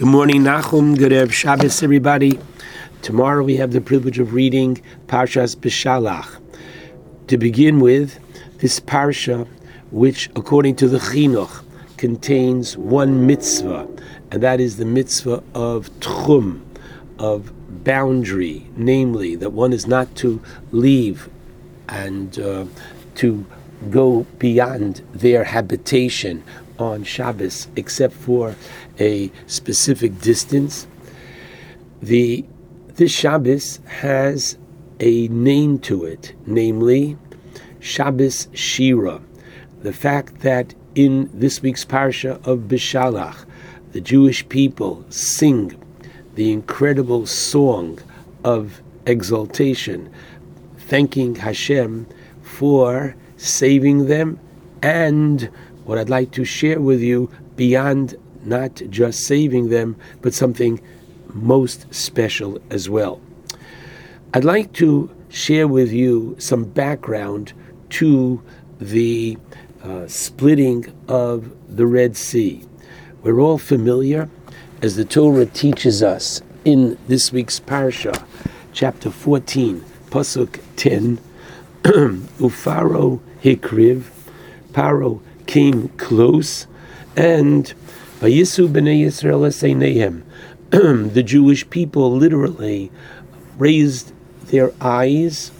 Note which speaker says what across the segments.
Speaker 1: Good morning, Nachum. Good Erev Shabbos, everybody. Tomorrow we have the privilege of reading Parshas Beshalach. To begin with, this parsha, which according to the Chinuch contains one mitzvah, and that is the mitzvah of tchum, of boundary, namely that one is not to leave and uh, to go beyond their habitation on Shabbos except for a specific distance. The this Shabbos has a name to it, namely Shabbos Shira. The fact that in this week's parsha of Beshalach, the Jewish people sing the incredible song of exaltation, thanking Hashem for saving them and what I'd like to share with you beyond not just saving them, but something most special as well. I'd like to share with you some background to the uh, splitting of the Red Sea. We're all familiar, as the Torah teaches us in this week's parsha, chapter 14, pasuk 10, Ufaro hikriv, Paro came close, and Vayisu b'nei Yisrael. The Jewish people literally raised their eyes.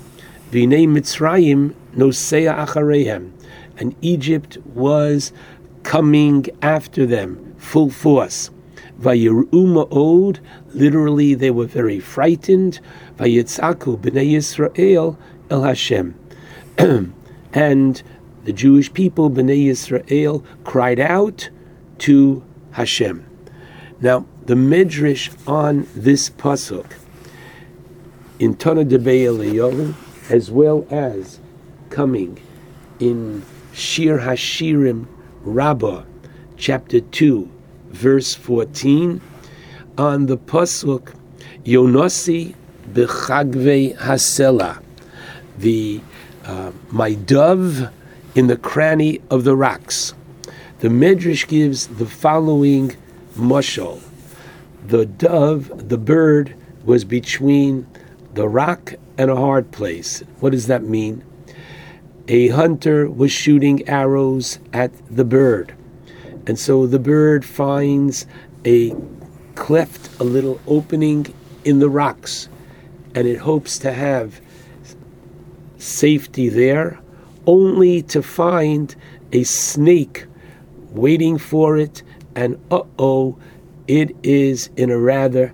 Speaker 1: V'nei Mitzrayim nosea acharehem, and Egypt was coming after them full force. Vayiru ma'od, literally they were very frightened. Vayitzaku b'nei Yisrael el Hashem. and the Jewish people, b'nei Yisrael, cried out to Hashem. Now, the Medrash on this pasuk in Tana Debei Eliyahu, as well as coming in Shir Hashirim Rabbah, chapter 2, verse 14, on the pasuk Yonosi bechagve hasela, the uh, my dove in the cranny of the rocks. The Medrash gives the following mushal. The dove, the bird, was between the rock and a hard place. What does that mean? A hunter was shooting arrows at the bird. And so the bird finds a cleft, a little opening in the rocks, and it hopes to have safety there, only to find a snake waiting for it, and uh oh, it is in a rather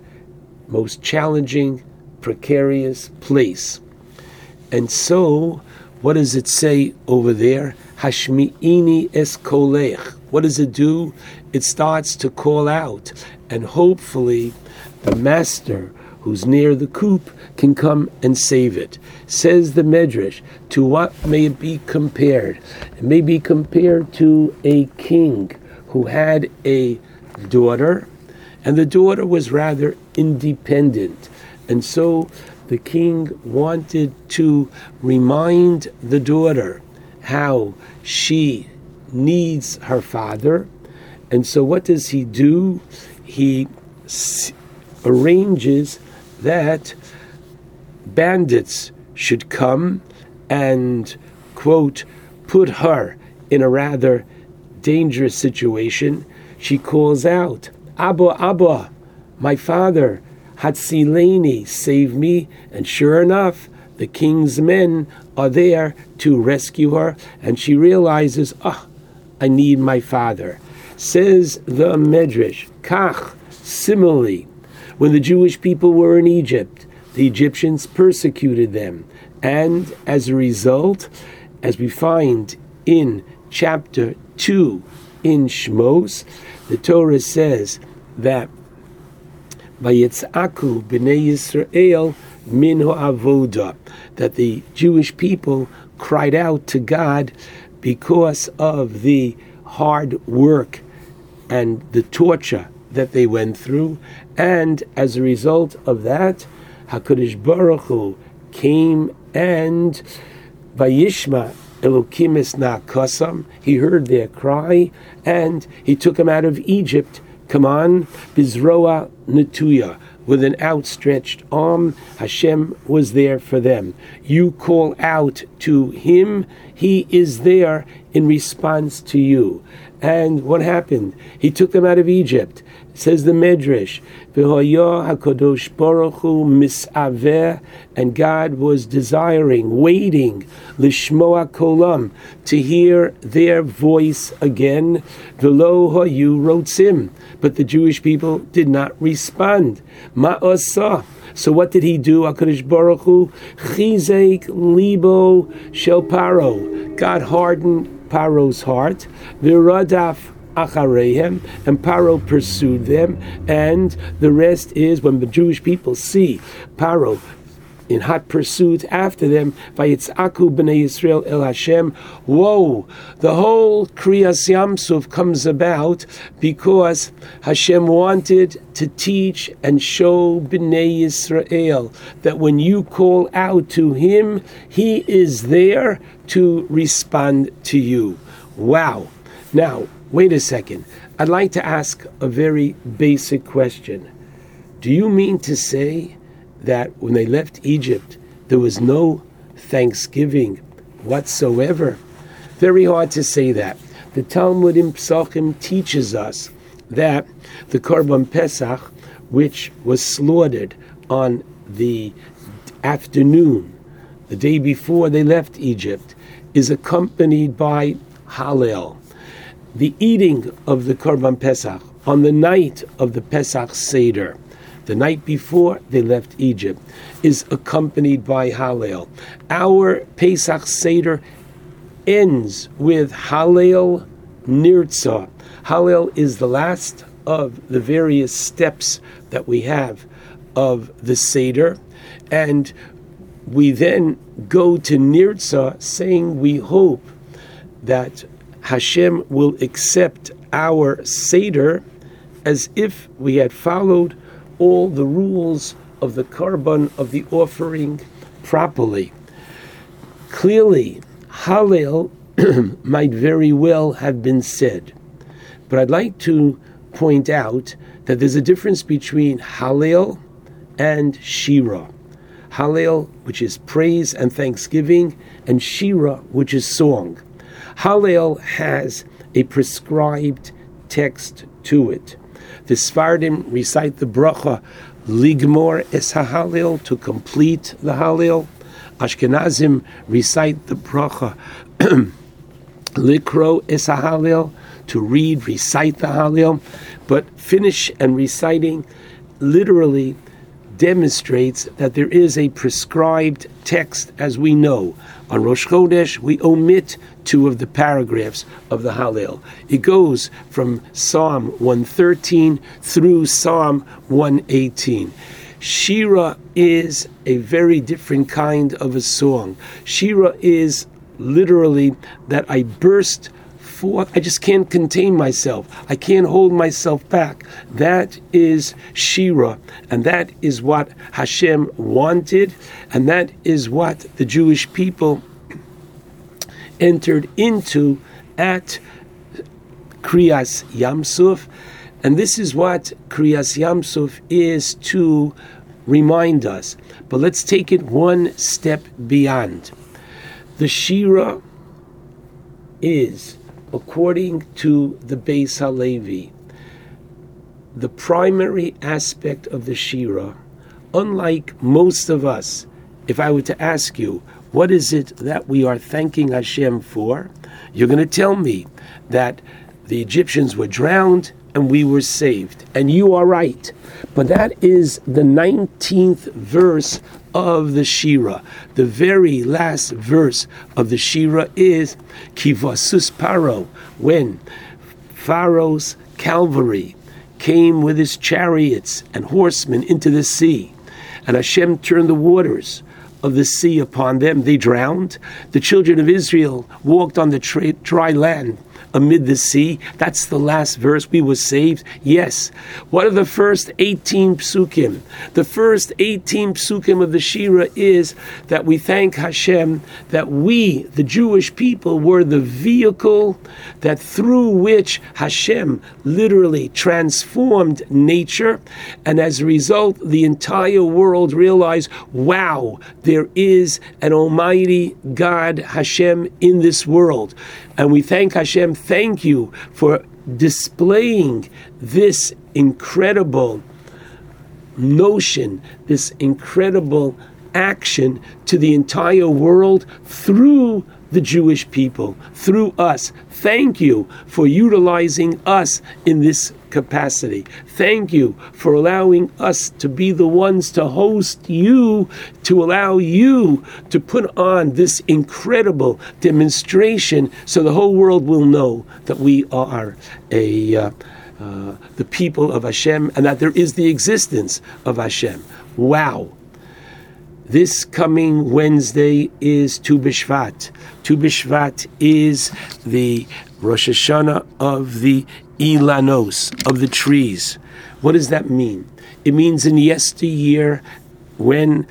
Speaker 1: most challenging, precarious place. And so, what does it say over there? Hashmi'ini es kolech. What does it do? It starts to call out, and hopefully, the master who's near the coop can come and save it. Says the Medrash, to what may it be compared? It may be compared to a king who had a daughter, and the daughter was rather independent. And so the king wanted to remind the daughter how she needs her father. And so what does he do? He arranges that bandits should come and, quote, put her in a rather dangerous situation. She calls out, Abba, Abba, my father, Hatsileni, save me. And sure enough, the king's men are there to rescue her, and she realizes, ah, oh, I need my father. Says the Medrash, Kach, similarly, when the Jewish people were in Egypt, the Egyptians persecuted them. And as a result, as we find in chapter 2 in Shmos, the Torah says that by Vayitzaku b'nei Yisrael min avoda, that the Jewish people cried out to God because of the hard work and the torture that they went through, and as a result of that, Hakadosh Baruch Hu came and Vayishma Elokim es He heard their cry, and he took them out of Egypt Come on, Bizroa Natuya with an outstretched arm. Hashem was there for them. You call out to Him, He is there in response to you. And what happened? He took them out of Egypt. Says the Medrash, HaKadosh Baruch Hu misaver, and God was desiring, waiting, lishmoa kolam, to hear their voice again. Velo hayu rotzim, but the Jewish people did not respond. Ma'asa. So what did he do? HaKadosh Baruch Hu chizek libo shel paro. God hardened Paro's heart. Viradaf acharehem, and Paro pursued them, and the rest is when the Jewish people see Paro in hot pursuit after them, Vayitzaku b'nei Yisrael el Hashem. Whoa! The whole Kriyas Yamsuf comes about because Hashem wanted to teach and show b'nei Yisrael that when you call out to Him, He is there to respond to you. Wow! Now, wait a second. I'd like to ask a very basic question. Do you mean to say that when they left Egypt, there was no thanksgiving whatsoever? Very hard to say that. The Talmud in Psachim teaches us that the Korban Pesach, which was slaughtered on the afternoon, the day before they left Egypt, is accompanied by Hallel. The eating of the Korban Pesach on the night of the Pesach Seder, the night before they left Egypt, is accompanied by Hallel. Our Pesach Seder ends with Hallel Nirtzah. Hallel is the last of the various steps that we have of the Seder, and we then go to Nirtzah saying we hope that Hashem will accept our Seder as if we had followed all the rules of the korban of the offering properly. Clearly, Hallel might very well have been said, but I'd like to point out that there's a difference between Hallel and Shira. Hallel, which is praise and thanksgiving, and Shira, which is song. Hallel has a prescribed text to it. The Sfardim recite the bracha ligmor es hallel to complete the Hallel. Ashkenazim recite the bracha likro es hallel to read, recite the Hallel, but finish and reciting literally demonstrates that there is a prescribed text, as we know. On Rosh Chodesh, we omit two of the paragraphs of the Hallel. It goes from Psalm 113 through Psalm 118. Shira is a very different kind of a song. Shira is literally that I burst forth. I just can't contain myself. I can't hold myself back. That is Shira, and that is what Hashem wanted, and that is what the Jewish people entered into at Kriyas Yamsuf. And this is what Kriyas Yamsuf is to remind us. But let's take it one step beyond. The Shira is according to the Beis Halevi, the primary aspect of the Shira, unlike most of us, if I were to ask you, what is it that we are thanking Hashem for? You're going to tell me that the Egyptians were drowned and we were saved. And you are right. But that is the 19th verse of the Shira. The very last verse of the Shira is Kivasus Paro, when Pharaoh's Calvary came with his chariots and horsemen into the sea, and Hashem turned the waters of the sea upon them. They drowned. The children of Israel walked on the dry land, amid the sea. That's the last verse. We were saved. Yes. What are the first 18 psukim? The first 18 psukim of the Shira is that we thank Hashem that we, the Jewish people, were the vehicle that through which Hashem literally transformed nature. And as a result, the entire world realized, wow, there is an Almighty God, Hashem, in this world. And we thank Hashem, thank you for displaying this incredible notion, this incredible action to the entire world through the Jewish people, through us. Thank you for utilizing us in this capacity. Thank you for allowing us to be the ones to host you, to allow you to put on this incredible demonstration so the whole world will know that we are a. Uh, uh, the people of Hashem, and that there is the existence of Hashem. Wow. This coming Wednesday is Tu B'Shvat. Tu B'Shvat is the Rosh Hashanah of the ilanos, of the trees. What does that mean? It means in yesteryear, when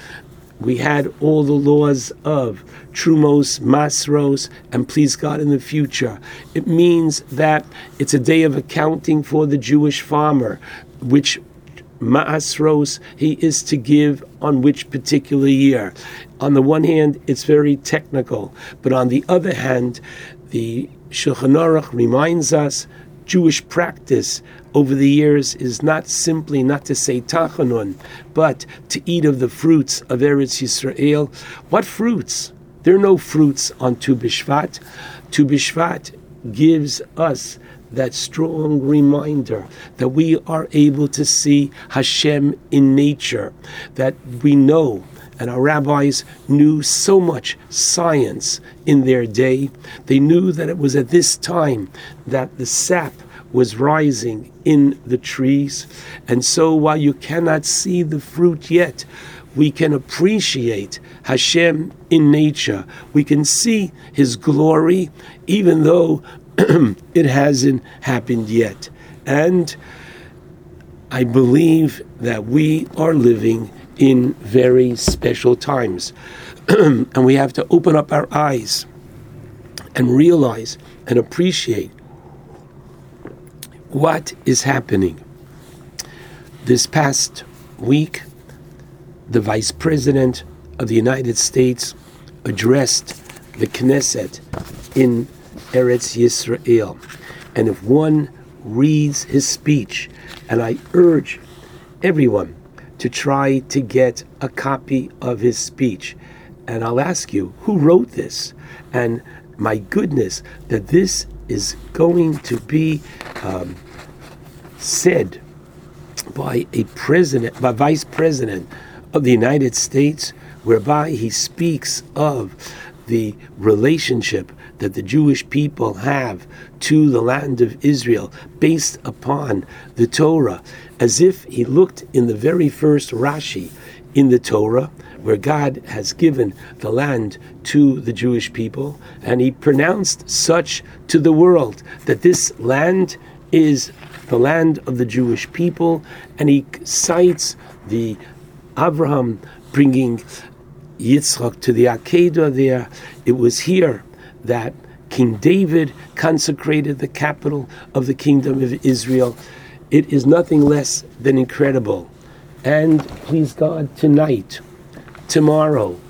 Speaker 1: we had all the laws of Trumos, Masros, and please God in the future. It means that it's a day of accounting for the Jewish farmer, which Masros he is to give on which particular year. On the one hand, it's very technical, but on the other hand, the Shulchan Aruch reminds us Jewish practice over the years is not simply not to say tachanun, but to eat of the fruits of Eretz Yisrael. What fruits? There are no fruits on Tu B'Shvat. Tu B'Shvat gives us that strong reminder that we are able to see Hashem in nature, that we know and our rabbis knew so much science in their day. They knew that it was at this time that the sap was rising in the trees. And so while you cannot see the fruit yet, we can appreciate Hashem in nature. We can see His glory, even though it hasn't happened yet. And I believe that we are living in very special times. and we have to open up our eyes and realize and appreciate what is happening. This past week, the Vice President of the United States addressed the Knesset in Eretz Yisrael. And if one reads his speech, and I urge everyone to try to get a copy of his speech. And I'll ask you, who wrote this? And my goodness, that this is going to be um, said by a president, by vice president of the United States, whereby he speaks of the relationship that the Jewish people have to the land of Israel based upon the Torah, as if he looked in the very first Rashi in the Torah, where God has given the land to the Jewish people, and he pronounced such to the world that this land is the land of the Jewish people, and he cites the Abraham bringing Yitzchak to the Akedah there. It was here that King David consecrated the capital of the kingdom of Israel. It is nothing less than incredible. And please God, tonight, tomorrow,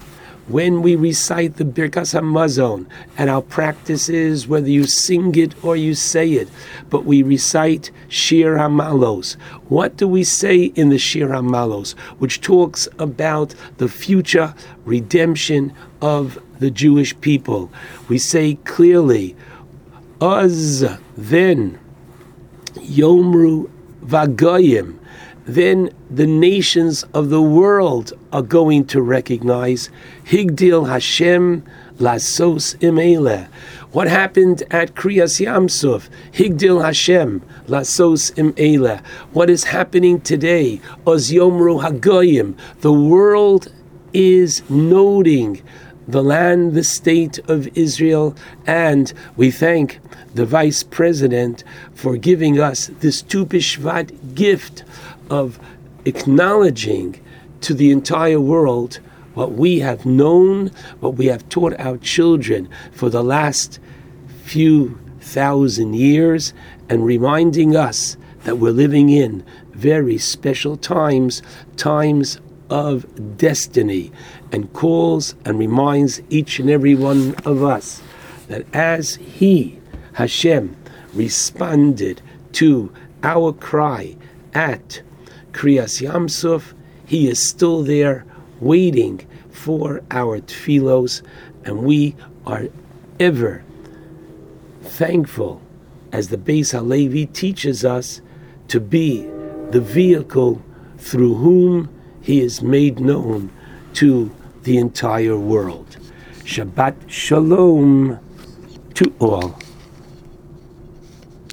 Speaker 1: when we recite the Birkas Hamazon, and our practice is whether you sing it or you say it, but we recite Shir Hamalos. What do we say in the Shir Hamalos, which talks about the future redemption of the Jewish people? We say clearly, Oz then Yomru Vagoyim then the nations of the world are going to recognize Higdil Hashem Lasos Imele. What happened at Kriyas Yamsuf? Higdil Hashem Lasos Imele. What is happening today? Oz Yomru Hagoyim. The world is noting the land, the state of Israel, and we thank the Vice President for giving us this Tu B'Shvat gift of acknowledging to the entire world what we have known, what we have taught our children for the last few thousand years, and reminding us that we're living in very special times, times of destiny, and calls and reminds each and every one of us that as He, Hashem, responded to our cry at Kriyas Yamsuf, He is still there waiting for our tefillos, and we are ever thankful, as the Beis Halevi teaches us, to be the vehicle through whom He is made known to the entire world. Shabbat Shalom to all.